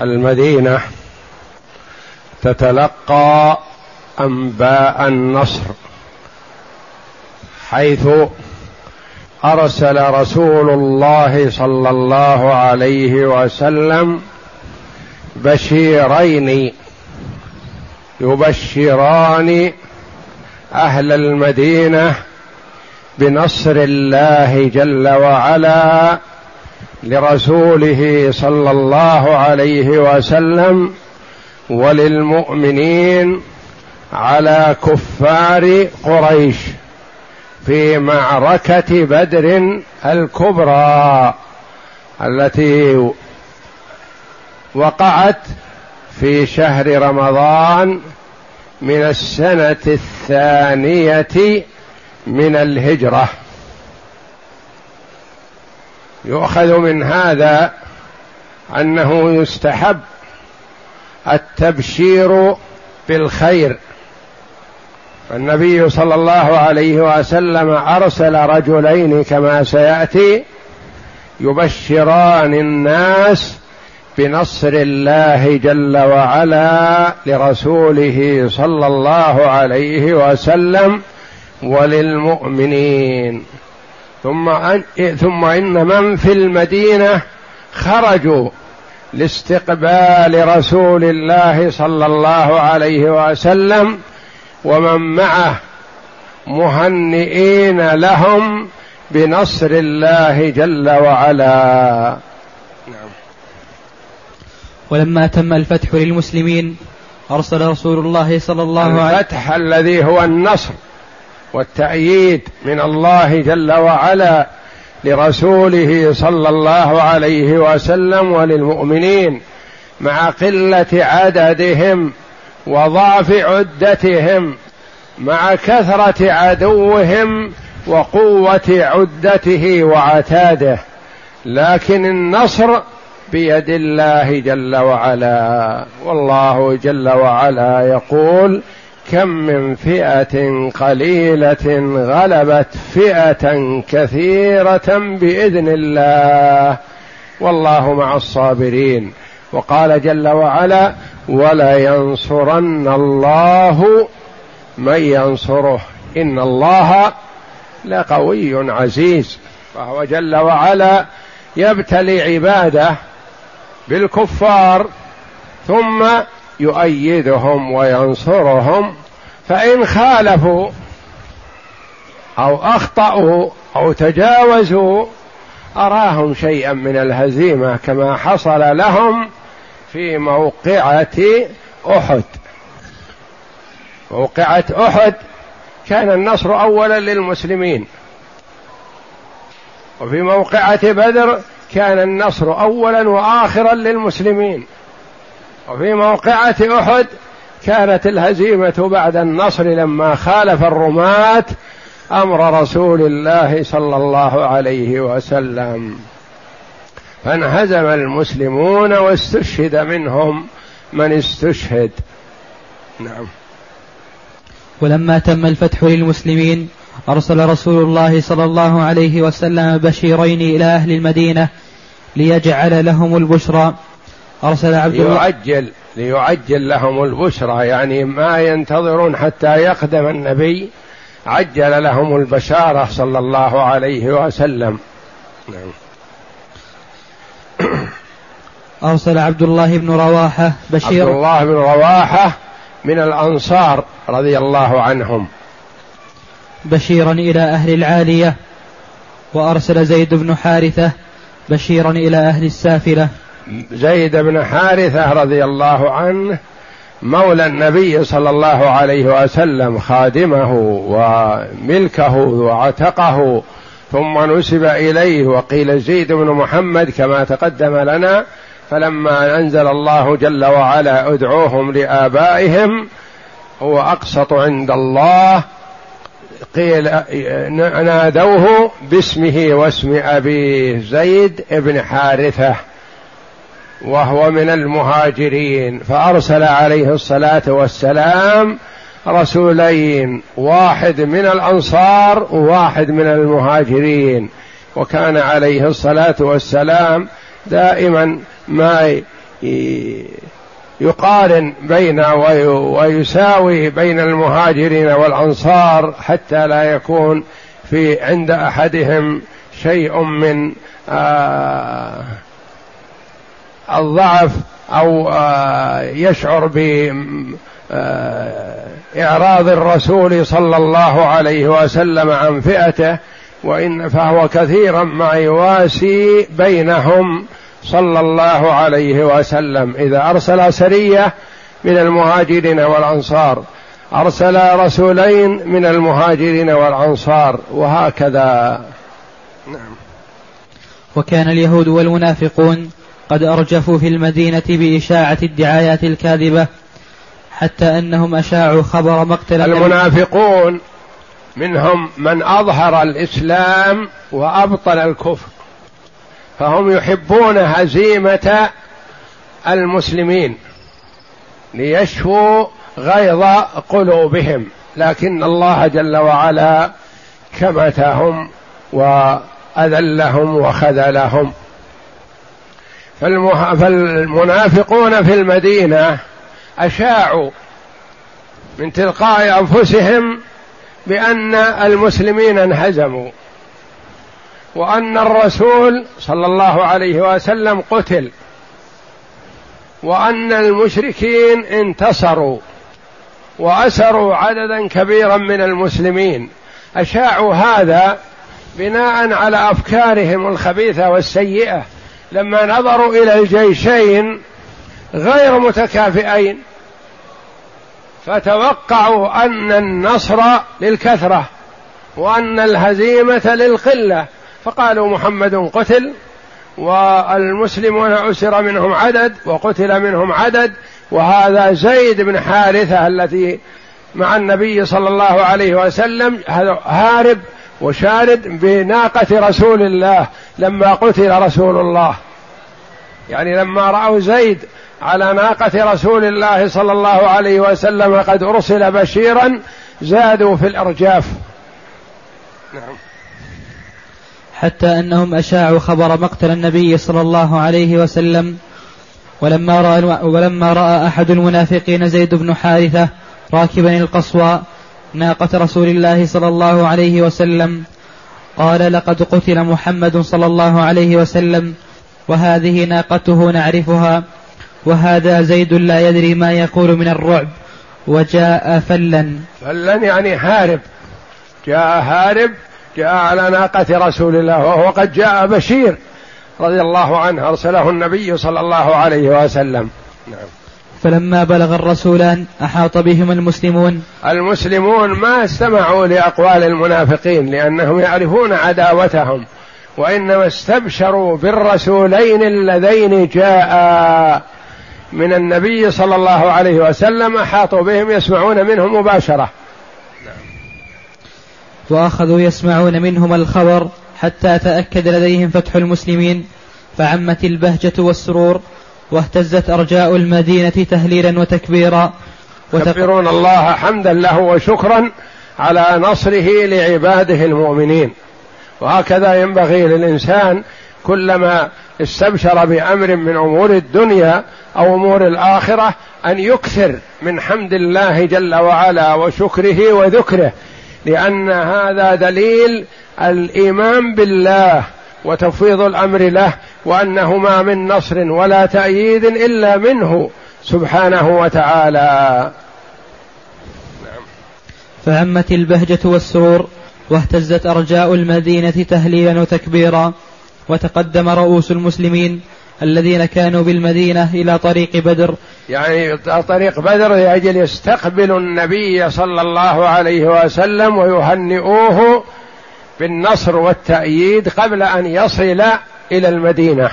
المدينة تتلقى أنباء النصر حيث أرسل رسول الله صلى الله عليه وسلم بشيرين يبشران أهل المدينة بنصر الله جل وعلا لرسوله صلى الله عليه وسلم وللمؤمنين على كفار قريش في معركة بدر الكبرى التي وقعت في شهر رمضان من السنة الثانية من الهجرة. يؤخذ من هذا أنه يستحب التبشير بالخير. فالنبي صلى الله عليه وسلم أرسل رجلين كما سيأتي يبشران الناس بنصر الله جل وعلا لرسوله صلى الله عليه وسلم وللمؤمنين. ثم أن ثم إن من في المدينة خرجوا لاستقبال رسول الله صلى الله عليه وسلم ومن معه مهنئين لهم بنصر الله جل وعلا. نعم. ولما تم الفتح للمسلمين أرسل رسول الله صلى الله عليه وسلم الفتح الذي هو النصر. والتأييد من الله جل وعلا لرسوله صلى الله عليه وسلم وللمؤمنين مع قلة عددهم وضعف عدتهم مع كثرة عدوهم وقوة عدته وعتاده. لكن النصر بيد الله جل وعلا. والله جل وعلا يقول كم من فئة قليلة غلبت فئة كثيرة بإذن الله. والله مع الصابرين. وقال جل وعلا ولينصرن الله من ينصره. إن الله لقوي عزيز. فهو جل وعلا يبتلي عباده بالكفار ثم يؤيدهم وينصرهم فإن خالفوا أو أخطأوا أو تجاوزوا أراهم شيئا من الهزيمة كما حصل لهم في موقعة أحد. موقعة أحد كان النصر اولا للمسلمين. وفي موقعة بدر كان النصر اولا واخرا للمسلمين. وفي موقعة أحد كانت الهزيمة بعد النصر لما خالف الرماة أمر رسول الله صلى الله عليه وسلم. فانهزم المسلمون واستشهد منهم من استشهد. نعم. ولما تم الفتح للمسلمين أرسل رسول الله صلى الله عليه وسلم بشيرين إلى أهل المدينة ليجعل لهم البشرى أرسل عبد الله ليعجل ليعجل لهم البشرى. يعني ما ينتظرون حتى يقدم النبي. عجل لهم البشارة صلى الله عليه وسلم. نعم. أرسل عبد الله بن رواحة بشير عبد الله بن رواحة من الأنصار رضي الله عنهم. بشيرا إلى أهل العالية وأرسل زيد بن حارثة بشيرا إلى أهل السافلة. زيد بن حارثة رضي الله عنه مولى النبي صلى الله عليه وسلم خادمه وملكه وعتقه ثم نسب إليه وقيل زيد بن محمد كما تقدم لنا فلما أنزل الله جل وعلا ادعوهم لآبائهم هو أقسط عند الله قيل نادوه باسمه واسم ابيه زيد بن حارثة. وهو من المهاجرين فأرسل عليه الصلاة والسلام رسولين واحد من الأنصار وواحد من المهاجرين. وكان عليه الصلاة والسلام دائما ما يقارن بين ويساوي بين المهاجرين والأنصار حتى لا يكون في عند أحدهم شيء من آه الضعف أو آه يشعر ب إعراض الرسول صلى الله عليه وسلم عن فئته وإن فهو كثيرا ما يواسي بينهم صلى الله عليه وسلم. إذا أرسل سرية من المهاجرين والأنصار أرسل رسولين من المهاجرين والأنصار وهكذا. نعم. وكان اليهود والمنافقون قد أرجفوا في المدينة بإشاعة الدعايات الكاذبة حتى أنهم أشاعوا خبر مقتل المنافقون منهم من أظهر الإسلام وأبطل الكفر فهم يحبون هزيمة المسلمين ليشفوا غيظ قلوبهم لكن الله جل وعلا كمتهم وأذلهم وخذلهم. فالمنافقون في المدينة أشاعوا من تلقاء أنفسهم بأن المسلمين انهزموا وأن الرسول صلى الله عليه وسلم قتل وأن المشركين انتصروا وأسروا عددا كبيرا من المسلمين. أشاعوا هذا بناء على أفكارهم الخبيثة والسيئة. لما نظروا إلى الجيشين غير متكافئين فتوقعوا أن النصر للكثرة وأن الهزيمة للقلة. فقالوا محمد قتل والمسلمون اسر منهم عدد وقتل منهم عدد. وهذا زيد بن حارثة الذي مع النبي صلى الله عليه وسلم هارب وشارد بناقة رسول الله لما قتل رسول الله. يعني لما رأوا زيد على ناقة رسول الله صلى الله عليه وسلم قد أرسل بشيرا زادوا في الإرجاف. نعم. حتى أنهم أشاعوا خبر مقتل النبي صلى الله عليه وسلم ولما رأى, ولما رأى أحد المنافقين زيد بن حارثة راكبا القصوى ناقة رسول الله صلى الله عليه وسلم. قال لقد قتل محمد صلى الله عليه وسلم وهذه ناقته نعرفها وهذا زيد لا يدري ما يقول من الرعب وجاء فلا فلا يعني هارب. جاء هارب جاء على ناقة رسول الله وهو قد جاء بشير رضي الله عنه أرسله النبي صلى الله عليه وسلم. نعم. فلما بلغ الرسولان أحاط بهم المسلمون المسلمون ما استمعوا لأقوال المنافقين لأنهم يعرفون عداوتهم وإنما استبشروا بالرسولين اللذين جاء من النبي صلى الله عليه وسلم أحاطوا بهم يسمعون منهم مباشرة. وأخذوا يسمعون منهم الخبر حتى تأكد لديهم فتح المسلمين فعمت البهجة والسرور واهتزت أرجاء المدينة تهليلا وتكبيرا. يكبرون الله حمدا له وشكرا على نصره لعباده المؤمنين. وهكذا ينبغي للإنسان كلما استبشر بأمر من أمور الدنيا أو أمور الآخرة أن يكثر من حمد الله جل وعلا وشكره وذكره لأن هذا دليل الإيمان بالله. وتفويض الأمر له وانه ما من نصر ولا تأييد إلا منه سبحانه وتعالى نعم. فعمت البهجة والسرور واهتزت أرجاء المدينة تهليلا وتكبيرا وتقدم رؤوس المسلمين الذين كانوا بالمدينة إلى طريق بدر يعني طريق بدر لأجل يستقبلوا النبي صلى الله عليه وسلم ويهنئوه بالنصر والتأييد قبل أن يصل إلى المدينة.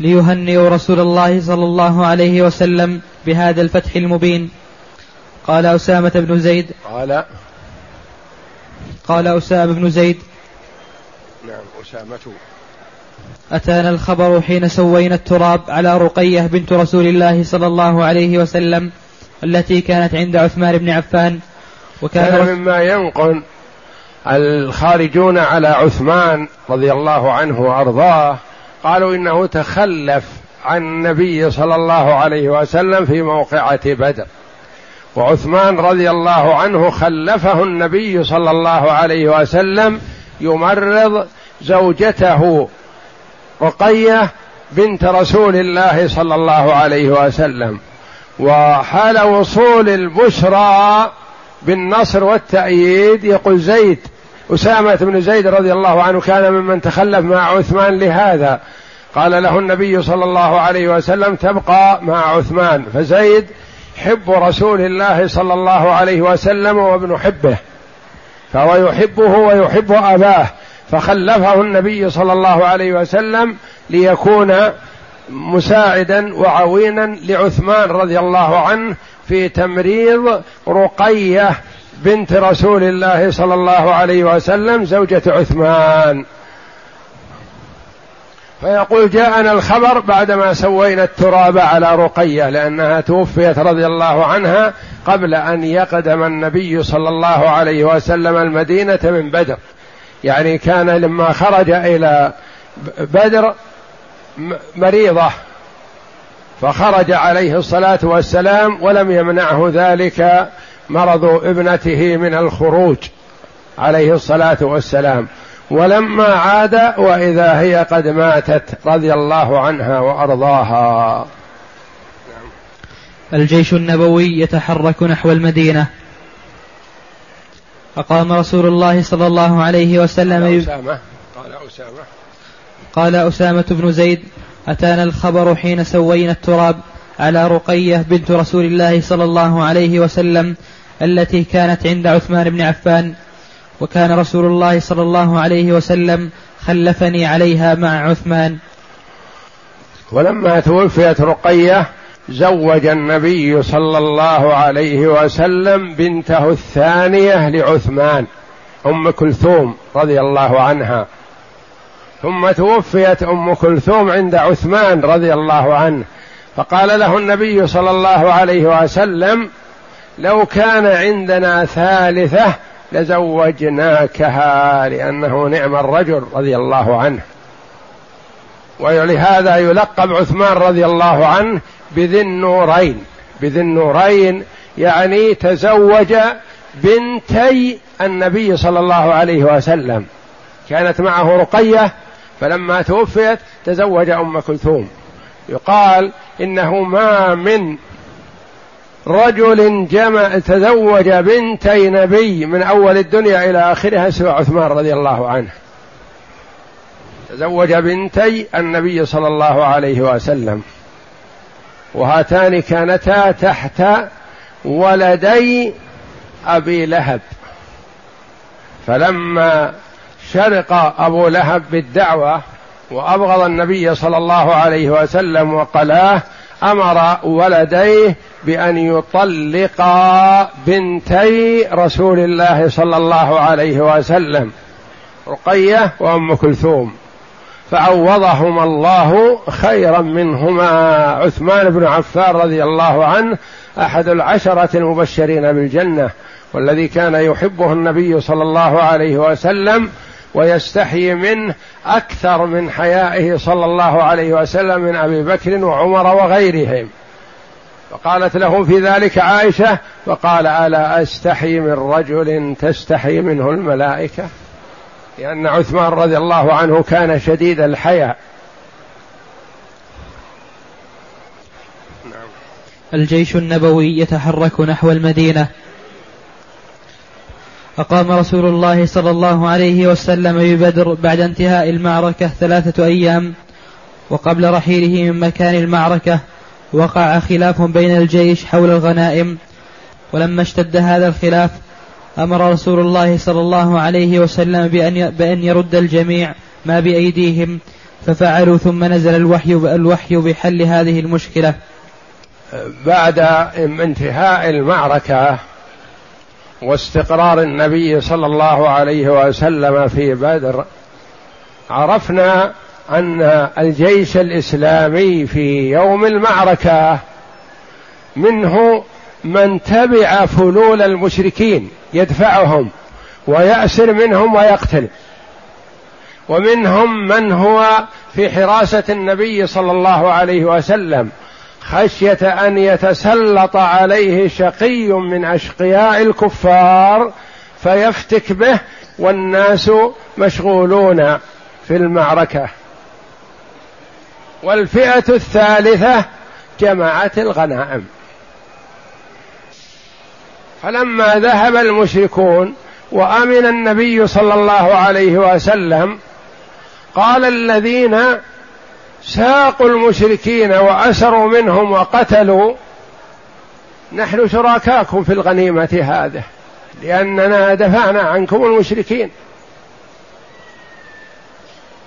ليهنئوا رسول الله صلى الله عليه وسلم بهذا الفتح المبين. قال أسامة بن زيد. قال. قال أسامة بن زيد. نعم أسامة. أتانا الخبر حين سوينا التراب على رقية بنت رسول الله صلى الله عليه وسلم التي كانت عند عثمان بن عفان. وكان مما ينقل الخارجون على عثمان رضي الله عنه وأرضاه. قالوا إنه تخلف عن النبي صلى الله عليه وسلم في موقعة بدر. وعثمان رضي الله عنه خلفه النبي صلى الله عليه وسلم يمرض زوجته رقية بنت رسول الله صلى الله عليه وسلم. وحال وصول البشرى بالنصر والتأييد. يقول زيد أسامة بن زيد رضي الله عنه كان ممن تخلف مع عثمان لهذا. قال له النبي صلى الله عليه وسلم تبقى مع عثمان. فزيد حب رسول الله صلى الله عليه وسلم وابن حبه فهو يحبه ويحب أباه. فخلفه النبي صلى الله عليه وسلم ليكون مساعدا وعوينا لعثمان رضي الله عنه في تمريض رقية بنت رسول الله صلى الله عليه وسلم زوجة عثمان. فيقول جاءنا الخبر بعدما سوينا التراب على رقية لأنها توفيت رضي الله عنها قبل أن يقدم النبي صلى الله عليه وسلم المدينة من بدر. يعني كان لما خرج إلى بدر مريضة. فخرج عليه الصلاة والسلام ولم يمنعه ذلك مرض ابنته من الخروج عليه الصلاة والسلام. ولما عاد وإذا هي قد ماتت رضي الله عنها وأرضاها. الجيش النبوي يتحرك نحو المدينة. أقام رسول الله صلى الله عليه وسلم قال أسامة. قال أسامة. قال أسامة بن زيد أتانا الخبر حين سوينا التراب على رقية بنت رسول الله صلى الله عليه وسلم التي كانت عند عثمان بن عفان وكان رسول الله صلى الله عليه وسلم خلفني عليها مع عثمان. ولما توفيت رقية زوج النبي صلى الله عليه وسلم بنته الثانية لعثمان أم كلثوم رضي الله عنها. ثم توفيت أم كلثوم عند عثمان رضي الله عنه. فقال له النبي صلى الله عليه وسلم لو كان عندنا ثالثة لزوجناكها لأنه نعم الرجل رضي الله عنه. ولهذا يلقب عثمان رضي الله عنه بذي النورين. بذي النورين يعني تزوج بنتي النبي صلى الله عليه وسلم. كانت معه رقية فلما توفيت تزوج أم كلثوم. يقال إنه ما من رجل جمع تزوج بنتي نبي من أول الدنيا إلى آخرها سوى عثمان رضي الله عنه. تزوج بنتي النبي صلى الله عليه وسلم. وهاتان كانتا تحت ولدي أبي لهب. فلما شرق أبو لهب بالدعوة وأبغض النبي صلى الله عليه وسلم وقلاه أمر ولديه بأن يطلقا بنتي رسول الله صلى الله عليه وسلم رقية وأم كلثوم. فعوضهما الله خيرا منهما. عثمان بن عفان رضي الله عنه أحد العشرة المبشرين بالجنة والذي كان يحبه النبي صلى الله عليه وسلم ويستحيي منه أكثر من حيائه صلى الله عليه وسلم من أبي بكر وعمر وغيرهم. فقالت له في ذلك عائشة فقال ألا أستحي من رجل تستحي منه الملائكة؟ لأن عثمان رضي الله عنه كان شديد الحياء. نعم. الجيش النبوي يتحرك نحو المدينة أقام رسول الله صلى الله عليه وسلم ببدر بعد انتهاء المعركة ثلاثة أيام وقبل رحيله من مكان المعركة وقع خلاف بين الجيش حول الغنائم. ولما اشتد هذا الخلاف أمر رسول الله صلى الله عليه وسلم بأن بأن يرد الجميع ما بأيديهم ففعلوا ثم نزل الوحي الوحي بحل هذه المشكلة. بعد انتهاء المعركة واستقرار النبي صلى الله عليه وسلم في بدر عرفنا أن الجيش الإسلامي في يوم المعركة منه من تبع فلول المشركين يدفعهم ويأسر منهم ويقتل ومنهم من هو في حراسة النبي صلى الله عليه وسلم. خشية أن يتسلط عليه شقي من أشقياء الكفار فيفتك به والناس مشغولون في المعركة. والفئة الثالثة جمعت الغنائم. فلما ذهب المشركون وأمن النبي صلى الله عليه وسلم قال الذين ساقوا المشركين وأسروا منهم وقتلوا. نحن شركاكم في الغنيمة هذه لأننا دفعنا عنكم المشركين.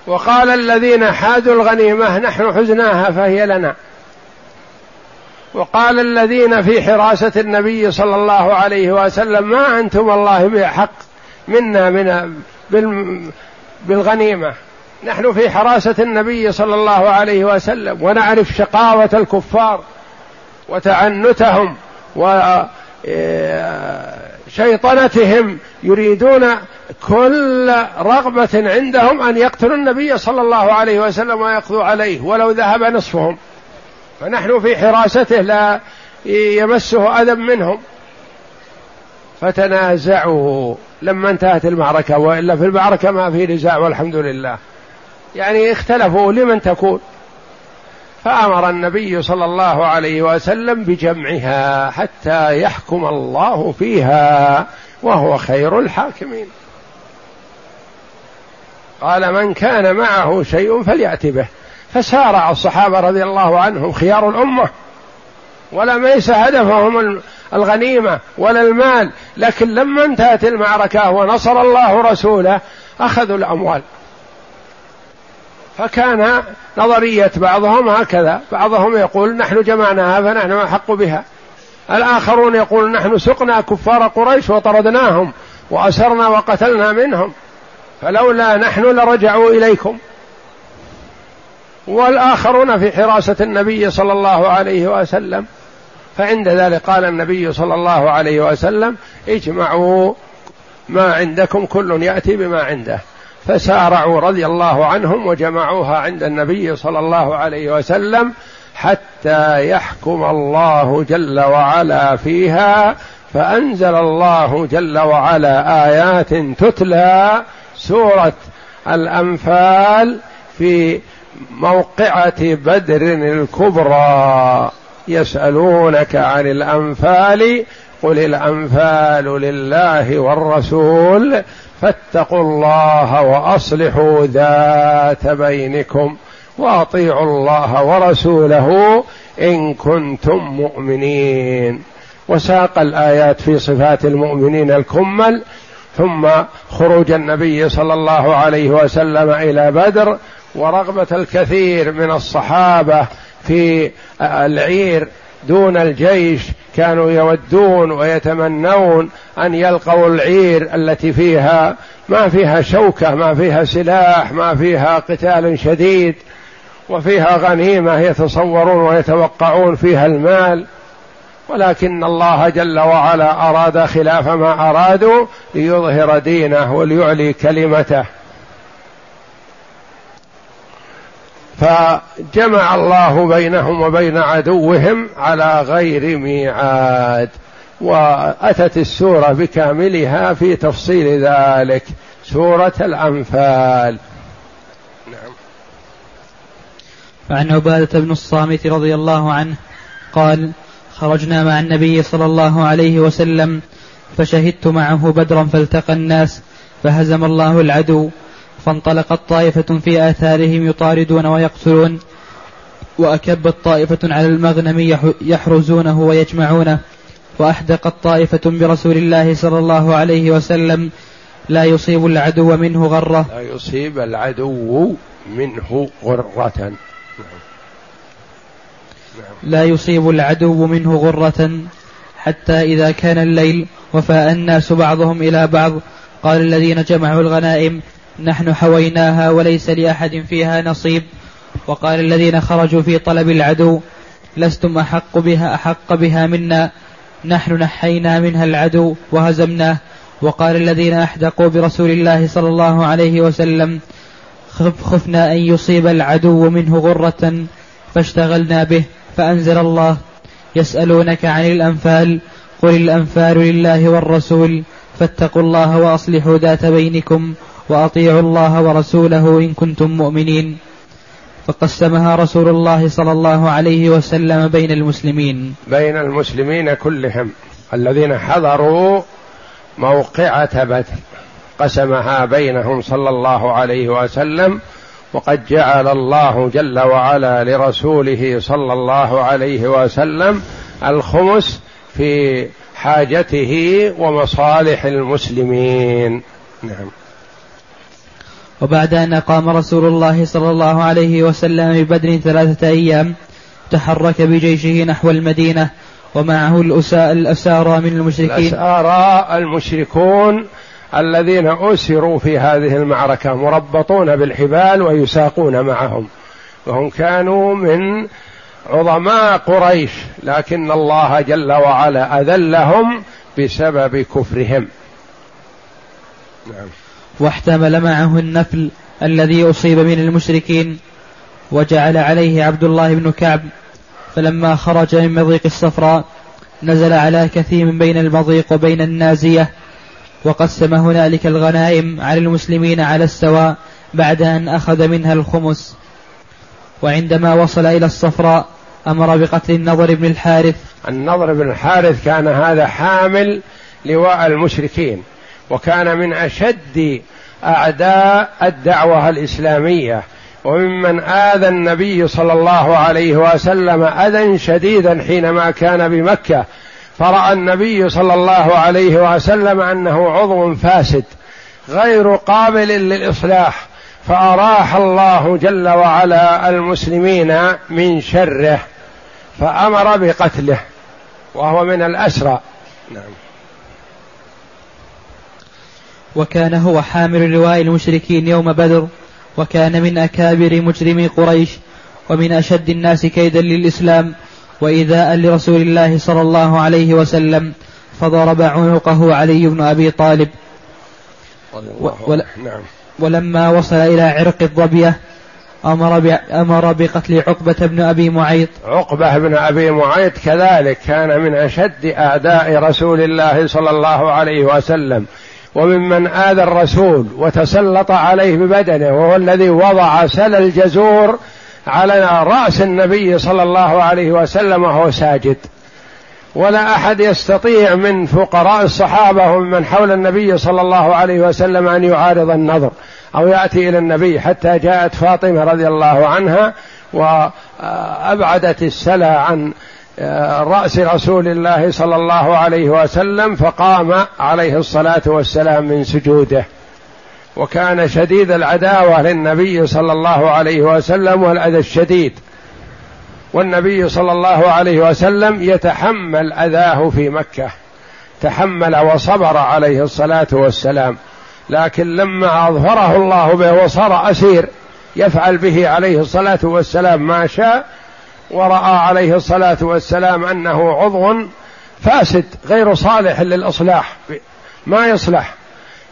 وقال الذين حادوا الغنيمة نحن حزناها فهي لنا. وقال الذين في حراسة النبي صلى الله عليه وسلم ما أنتم الله بحق منا من بالغنيمة. نحن في حراسة النبي صلى الله عليه وسلم ونعرف شقاوة الكفار وتعنتهم وشيطنتهم يريدون كل رغبة عندهم أن يقتلوا النبي صلى الله عليه وسلم ويقضوا عليه ولو ذهب نصفهم. فنحن في حراسته لا يمسه أذى منهم. فتنازعوا. لما انتهت المعركة وإلا في المعركة ما في نزاع والحمد لله. يعني اختلفوا لمن تكون؟ فأمر النبي صلى الله عليه وسلم بجمعها حتى يحكم الله فيها وهو خير الحاكمين. قال من كان معه شيء فليأت به. فسارع الصحابة رضي الله عنهم خيار الأمة. ولم ليس هدفهم الغنيمة ولا المال لكن لما انتهت المعركة ونصر الله رسوله أخذوا الأموال. فكان نظرية بعضهم هكذا. بعضهم يقول نحن جمعناها فنحن أحق بها. الآخرون يقول نحن سقنا كفار قريش وطردناهم وأسرنا وقتلنا منهم. فلولا نحن لرجعوا إليكم. والآخرون في حراسة النبي صلى الله عليه وسلم. فعند ذلك قال النبي صلى الله عليه وسلم اجمعوا ما عندكم كل يأتي بما عنده. فسارعوا رضي الله عنهم وجمعوها عند النبي صلى الله عليه وسلم حتى يحكم الله جل وعلا فيها فأنزل الله جل وعلا آيات تتلى سورة الأنفال في موقعة بدر الكبرى. يسألونك عن الأنفال قل الأنفال لله والرسول فاتقوا الله وأصلحوا ذات بينكم وأطيعوا الله ورسوله إن كنتم مؤمنين. وساق الآيات في صفات المؤمنين الكمل ثم خروج النبي صلى الله عليه وسلم إلى بدر ورغبة الكثير من الصحابة في العير دون الجيش كانوا يودون ويتمنون أن يلقوا العير التي فيها. ما فيها شوكة ما فيها سلاح ما فيها قتال شديد وفيها غنيمة يتصورون ويتوقعون فيها المال. ولكن الله جل وعلا أراد خلاف ما أرادوا ليظهر دينه وليعلي كلمته. فجمع الله بينهم وبين عدوهم على غير ميعاد وأتت السورة بكاملها في تفصيل ذلك سورة الأنفال. نعم. فعن عبادة بن الصامت رضي الله عنه قال خرجنا مع النبي صلى الله عليه وسلم فشهدت معه بدرا فالتقى الناس فهزم الله العدو فانطلقت طائفة في آثارهم يطاردون ويقتلون وأكبت طائفة على المغنم يحرزونه ويجمعونه وأحدقت طائفة برسول الله صلى الله عليه وسلم لا يصيب العدو منه غرة. لا يصيب العدو منه غرة. لا يصيب العدو منه غرة. حتى إذا كان الليل وفاء الناس بعضهم إلى بعض قال الذين جمعوا الغنائم نحن حويناها وليس لأحد فيها نصيب. وقال الذين خرجوا في طلب العدو لستم أحق بها أحق بها منا. نحن نحينا منها العدو وهزمناه. وقال الذين أحدقوا برسول الله صلى الله عليه وسلم خفنا أن يصيب العدو منه غرة فاشتغلنا به فأنزل الله. يسألونك عن الأنفال قل الأنفال لله والرسول فاتقوا الله وأصلحوا ذات بينكم. وأطيعوا الله ورسوله إن كنتم مؤمنين. فقسمها رسول الله صلى الله عليه وسلم بين المسلمين. بين المسلمين كلهم. الذين حضروا موقعة بدر. قسمها بينهم صلى الله عليه وسلم وقد جعل الله جل وعلا لرسوله صلى الله عليه وسلم الخمس في حاجته ومصالح المسلمين. نعم. وبعد أن أقام رسول الله صلى الله عليه وسلم ببدر ثلاثة أيام تحرك بجيشه نحو المدينة ومعه الأسارى من المشركين. الأسارى المشركون الذين أسروا في هذه المعركة مربطون بالحبال ويساقون معهم. وهم كانوا من عظماء قريش لكن الله جل وعلا أذلهم بسبب كفرهم. نعم. واحتمل معه النفل الذي أصيب من المشركين وجعل عليه عبد الله بن كعب فلما خرج من مضيق الصفراء نزل على كثير بين المضيق وبين النازية وقسم هنالك الغنائم على المسلمين على السواء بعد أن أخذ منها الخمس. وعندما وصل إلى الصفراء أمر بقتل النضر بن الحارث. النضر بن الحارث كان هذا حامل لواء المشركين وكان من أشد أعداء الدعوة الإسلامية. وممن آذى النبي صلى الله عليه وسلم أذى شديدا حينما كان بمكة فرأى النبي صلى الله عليه وسلم أنه عضو فاسد غير قابل للإصلاح. فأراح الله جل وعلا المسلمين من شره فأمر بقتله وهو من الأسرى. نعم. وكان هو حامل لواء المشركين يوم بدر وكان من أكابر مجرمي قريش ومن أشد الناس كيدا للإسلام وإيذاء لرسول الله صلى الله عليه وسلم فضرب عنقه علي بن أبي طالب. نعم. ولما وصل إلى عرق الظبية أمر. أمر بقتل عقبة بن أبي معيط عقبة بن أبي معيط كذلك كان من أشد أعداء رسول الله صلى الله عليه وسلم وممن آذى الرسول وتسلط عليه ببدنه وهو الذي وضع سل الجزور على رأس النبي صلى الله عليه وسلم وهو ساجد. ولا أحد يستطيع من فقراء الصحابة ومن حول النبي صلى الله عليه وسلم أن يعارض النظر أو يأتي إلى النبي حتى جاءت فاطمة رضي الله عنها وأبعدت السلا عن رأس رسول الله صلى الله عليه وسلم فقام عليه الصلاة والسلام من سجوده. وكان شديد العداوة للنبي صلى الله عليه وسلم والأذى الشديد. والنبي صلى الله عليه وسلم يتحمل أذاه في مكة. تحمل وصبر عليه الصلاة والسلام. لكن لما أظهره الله به وصار أسير يفعل به عليه الصلاة والسلام ما شاء ورأى عليه الصلاة والسلام أنه عضو فاسد غير صالح للإصلاح ما يصلح.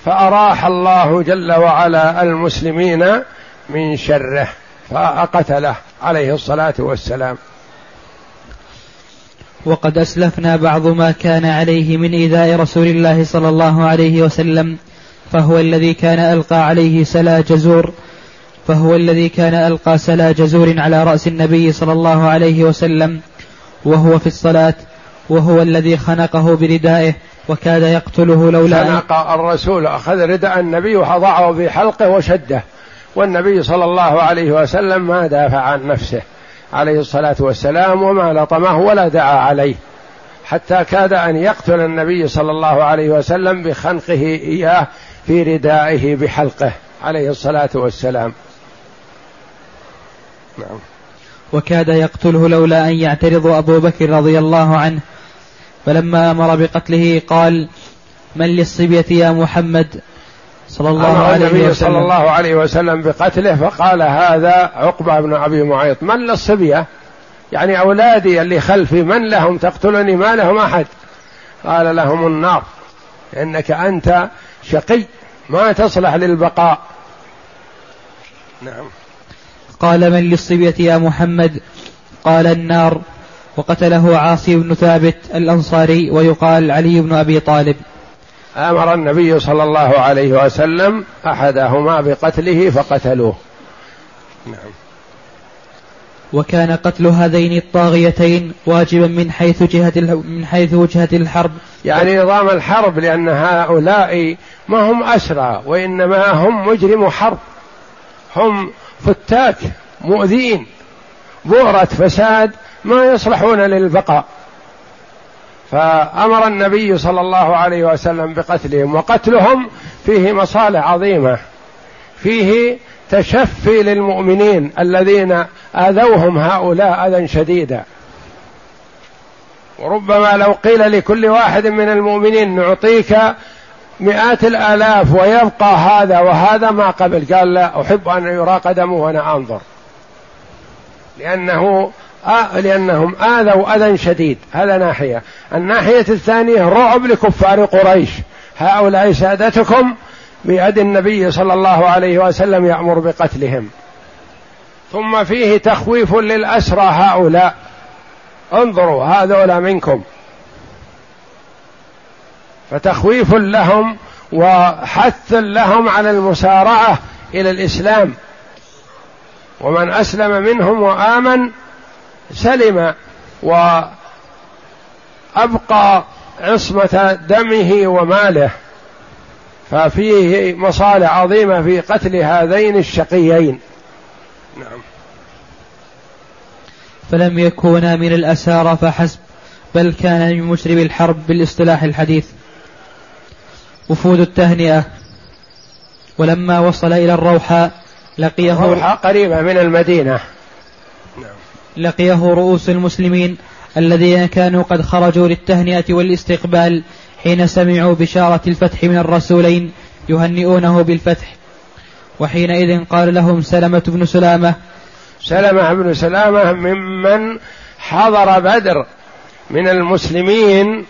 فأراح الله جل وعلا المسلمين من شره فقتله عليه الصلاة والسلام. وقد أسلفنا بعض ما كان عليه من إيذاء رسول الله صلى الله عليه وسلم فهو الذي كان ألقى عليه سلا جزور فهو الذي كان ألقى سلا جزور على رأس النبي صلى الله عليه وسلم وهو في الصلاة وهو الذي خنقه بردائه وكاد يقتله لولا خنق الرسول أخذ رداء النبي وضعه في حلقه وشده والنبي صلى الله عليه وسلم ما دافع عن نفسه؟ عليه الصلاة والسلام وما لطمه ولا دعا عليه حتى كاد أن يقتل النبي صلى الله عليه وسلم بخنقه إياه في ردائه بحلقه عليه الصلاة والسلام. نعم. وكاد يقتله لولا أن يعترض أبو بكر رضي الله عنه فلما أمر بقتله قال من للصبية يا محمد؟ صلى الله عليه النبي وسلم. صلى الله عليه وسلم بقتله فقال هذا عقبة بن أبي معيط. من للصبية؟ يعني أولادي اللي خلفي من لهم؟ تقتلني؟ ما لهم أحد. قال لهم النار. إنك أنت شقي ما تصلح للبقاء. نعم. قال من للصبية يا محمد؟ قال النار. وقتله عاصي بن ثابت الأنصاري ويقال علي بن أبي طالب. آمر النبي صلى الله عليه وسلم أحدهما بقتله فقتلوه. نعم. وكان قتل هذين الطاغيتين واجبا من حيث جهة من حيث وجهة الحرب. يعني نظام الحرب لأن هؤلاء ما هم أسرى وإنما هم مجرم حرب. هم فتاك مؤذين بؤرة فساد ما يصلحون للبقاء. فأمر النبي صلى الله عليه وسلم بقتلهم وقتلهم فيه مصالح عظيمة. فيه تشفي للمؤمنين الذين آذوهم هؤلاء أذى شديدا. وربما لو قيل لكل واحد من المؤمنين نعطيك مئات الآلاف ويبقى هذا وهذا ما قبل. قال لا أحب أن يرى قدمه وأنا أنظر. لأنه آه لأنهم آذوا أذى شديد. هذا ناحية. الناحية الثانية رعب لكفار قريش. هؤلاء سادتكم بيد النبي صلى الله عليه وسلم يأمر بقتلهم. ثم فيه تخويف للأسرى هؤلاء. انظروا هذولا منكم. فتخويف لهم وحث لهم على المسارعة إلى الإسلام. ومن أسلم منهم وآمن سلم وأبقى عصمة دمه وماله. ففيه مصالح عظيمة في قتل هذين الشقيين. نعم. فلم يكونا من الأسارى فحسب بل كان من مشرب الحرب بالاصطلاح الحديث. وفود التهنئة. ولما وصل إلى الروحاء لقيه الروحاء قريبة من المدينة. لقيه رؤوس المسلمين الذين كانوا قد خرجوا للتهنئة والاستقبال حين سمعوا بشارة الفتح من الرسولين يهنئونه بالفتح. وحينئذ قال لهم سلمة بن سلامة. سلمة بن سلامة ممن حضر بدر من المسلمين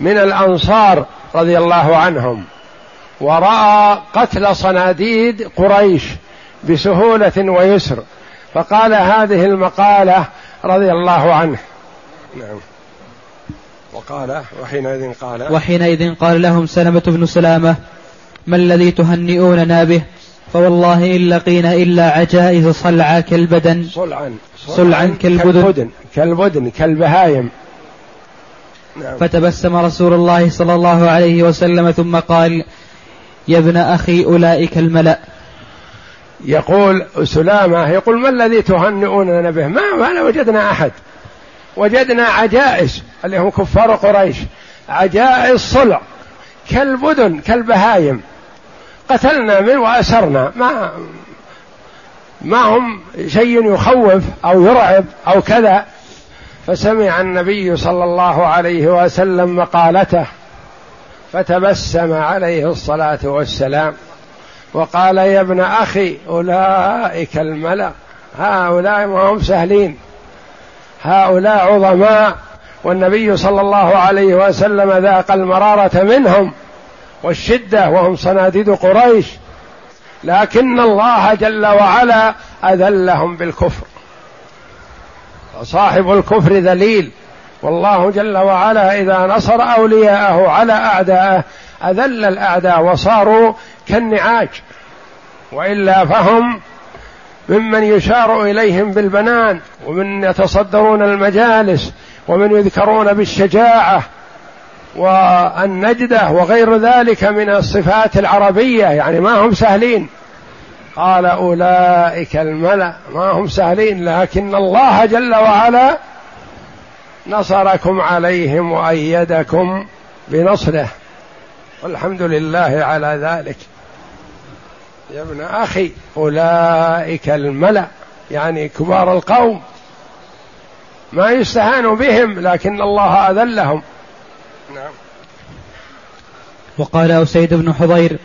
من الأنصار رضي الله عنهم. ورأى قتل صناديد قريش بسهولة ويسر. فقال هذه المقالة رضي الله عنه. نعم. وقال وحينئذ قال وحينئذ قال لهم سلمة بن سلامة ما الذي تهنئوننا به؟ فوالله إن لقينا إلا عجائز صلعا كالبدن. صلعا. صلعا كالبدن كالبدن. كالبدن. كالبهايم. نعم. فتبسم رسول الله صلى الله عليه وسلم ثم قال يا ابن أخي أولئك الملأ. يقول سلامة يقول ما الذي تهنئوننا به؟ ما ما وجدنا أحد. وجدنا عجائز اللي هم كفار قريش. عجائز صلع كالبدن كالبهايم. قتلنا من وأسرنا. ما ما هم شيء يخوف أو يرعب أو كذا. فسمع النبي صلى الله عليه وسلم مقالته فتبسم عليه الصلاة والسلام وقال يا ابن أخي أولئك الملأ هؤلاء ما هم سهلين هؤلاء عظماء والنبي صلى الله عليه وسلم ذاق المرارة منهم والشدة وهم صناديد قريش لكن الله جل وعلا أذلهم بالكفر. وصاحب الكفر ذليل. والله جل وعلا إذا نصر أولياءه على أعدائه أذل الأعداء وصاروا كالنعاج. وإلا فهم ممن يشار إليهم بالبنان ومن يتصدرون المجالس ومن يذكرون بالشجاعة والنجدة وغير ذلك من الصفات العربية يعني ما هم سهلين. قال أولئك الملأ ما هم سهلين لكن الله جل وعلا نصركم عليهم وأيدكم بنصره. والحمد لله على ذلك. يا ابن أخي أولئك الملأ يعني كبار القوم. ما يستهان بهم لكن الله أذلهم. نعم. وقال أسيد بن حضير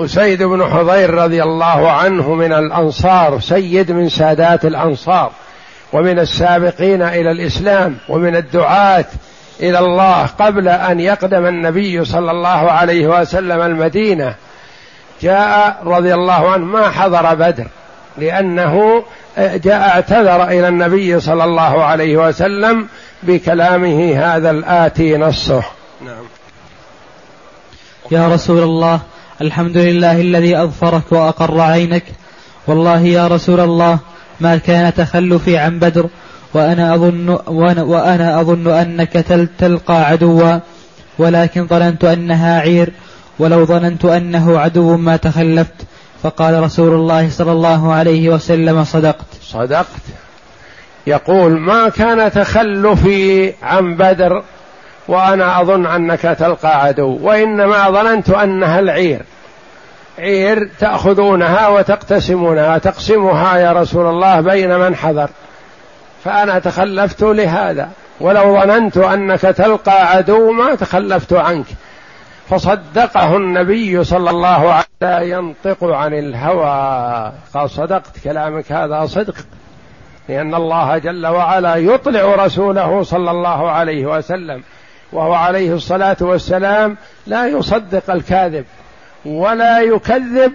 أسيد بن حضير رضي الله عنه من الأنصار سيد من سادات الأنصار ومن السابقين إلى الإسلام ومن الدعاة إلى الله قبل أن يقدم النبي صلى الله عليه وسلم المدينة. جاء رضي الله عنه ما حضر بدر لأنه جاء اعتذر إلى النبي صلى الله عليه وسلم بكلامه هذا الآتي نصه. نعم. يا رسول الله الحمد لله الذي أظفرك وأقر عينك. والله يا رسول الله ما كان تخلفي عن بدر وأنا أظن وأنا, وأنا أظن أنك تلقى عدوا. ولكن ظننت أنها عير ولو ظننت أنه عدو ما تخلفت. فقال رسول الله صلى الله عليه وسلم صدقت. صدقت. يقول ما كان تخلفي عن بدر وأنا أظن أنك تلقى عدو وإنما ظننت أنها العير. عير تأخذونها وتقتسمونها تقسمها يا رسول الله بين من حضر. فأنا تخلفت لهذا ولو ظننت أنك تلقى عدو ما تخلفت عنك. فصدقه النبي صلى الله عليه وسلم ينطق عن الهوى. قال صدقت كلامك هذا صدق لأن الله جل وعلا يطلع رسوله صلى الله عليه وسلم. وهو عليه الصلاة والسلام لا يصدق الكاذب ولا يكذب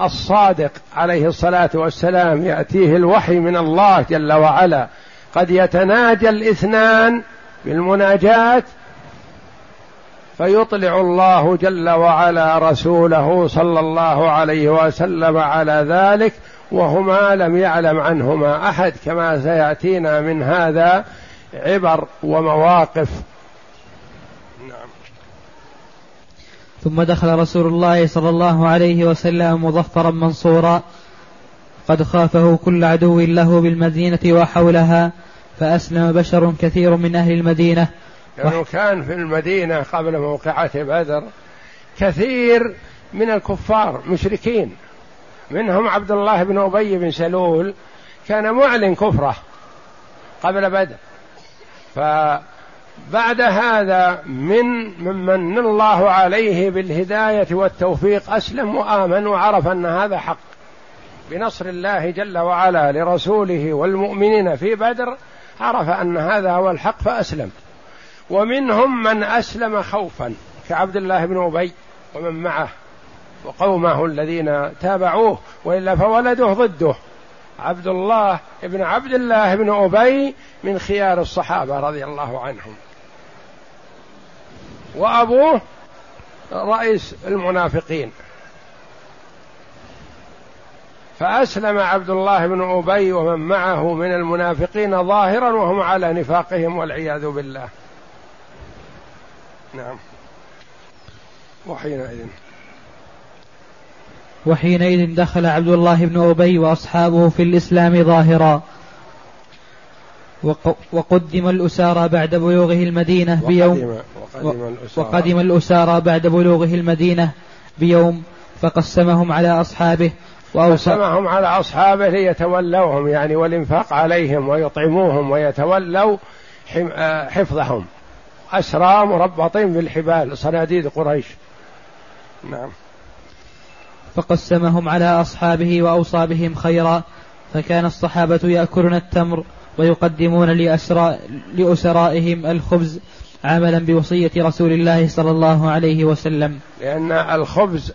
الصادق عليه الصلاة والسلام. يأتيه الوحي من الله جل وعلا. قد يتناجى الاثنان بالمناجاة فيطلع الله جل وعلا رسوله صلى الله عليه وسلم على ذلك وهما لم يعلم عنهما أحد كما سيأتينا من هذا عبر ومواقف ثم دخل رسول الله صلى الله عليه وسلم مظفرا منصورا. قد خافه كل عدو له بالمدينة وحولها فأسلم بشر كثير من أهل المدينة. لأنه كان في المدينة قبل موقعة بدر كثير من الكفار مشركين. منهم عبد الله بن أبي بن سلول كان معلن كفره قبل بدر. فبعد هذا من ممن الله عليه بالهداية والتوفيق أسلم وآمن وعرف أن هذا حق. بنصر الله جل وعلا لرسوله والمؤمنين في بدر عرف أن هذا هو الحق فأسلم. ومنهم من أسلم خوفا كعبد الله بن أبي ومن معه وقومه الذين تابعوه وإلا فولده ضده. عبد الله بن عبد الله بن أبي من خيار الصحابة رضي الله عنهم. وابوه رئيس المنافقين. فأسلم عبد الله بن أبي ومن معه من المنافقين ظاهرا وهم على نفاقهم والعياذ بالله. نعم. وحينئذ. وحينئذ دخل عبد الله بن أبي وأصحابه في الإسلام ظاهرا. وقدم الأسارى بعد بلوغه المدينة بيوم وقدم, وقدم الأسارى بعد بلوغه المدينة بيوم فقسمهم على أصحابه قسمهم على أصحابه ليتولوهم يعني والإنفاق عليهم ويطعموهم ويتولوا آه، حفظهم. أسرى مربطين بالحبال صناديد قريش. نعم. فقسمهم على أصحابه وأوصى بهم خيرا فكان الصحابة يأكلون التمر ويقدمون لأسرى لأسرائهم الخبز عملا بوصية رسول الله صلى الله عليه وسلم. لأن الخبز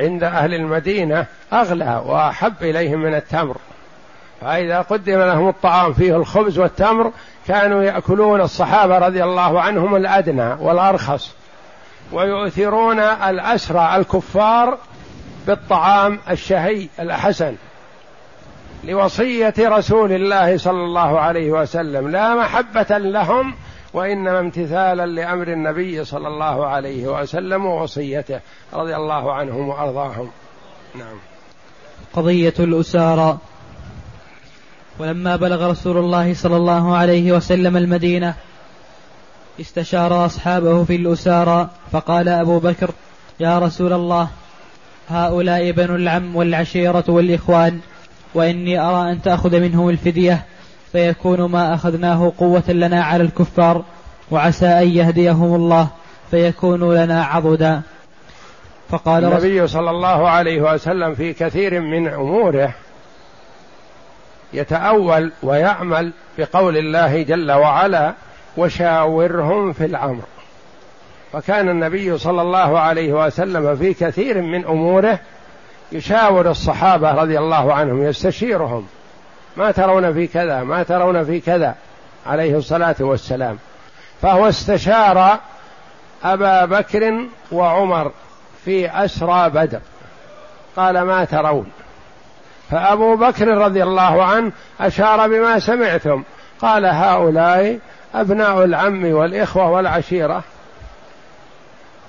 عند أهل المدينة أغلى وأحب إليهم من التمر. فإذا قدم لهم الطعام فيه الخبز والتمر كانوا يأكلون الصحابة رضي الله عنهم الأدنى والأرخص ويؤثرون الأسرى الكفار بالطعام الشهي الحسن. لوصية رسول الله صلى الله عليه وسلم. لا محبة لهم وإنما امتثالا لأمر النبي صلى الله عليه وسلم ووصيته رضي الله عنهم وأرضاهم. نعم. قضية الأسارى. ولما بلغ رسول الله صلى الله عليه وسلم المدينة استشار أصحابه في الأسارى فقال أبو بكر يا رسول الله هؤلاء بنو العم والعشيرة والإخوان وإني أرى أن تأخذ منهم الفدية فيكون ما أخذناه قوة لنا على الكفار وعسى أن يهديهم الله فيكونوا لنا عضدا. فقال النبي صلى الله عليه وسلم في كثير من أموره يتأول ويعمل بقول الله جل وعلا وشاورهم في الأمر. فكان النبي صلى الله عليه وسلم في كثير من أموره يشاور الصحابة رضي الله عنهم يستشيرهم. ما ترون في كذا ما ترون في كذا عليه الصلاة والسلام. فهو استشار أبا بكر وعمر في أسرى بدر. قال ما ترون. فأبو بكر رضي الله عنه أشار بما سمعتم. قال هؤلاء أبناء العم والإخوة والعشيرة.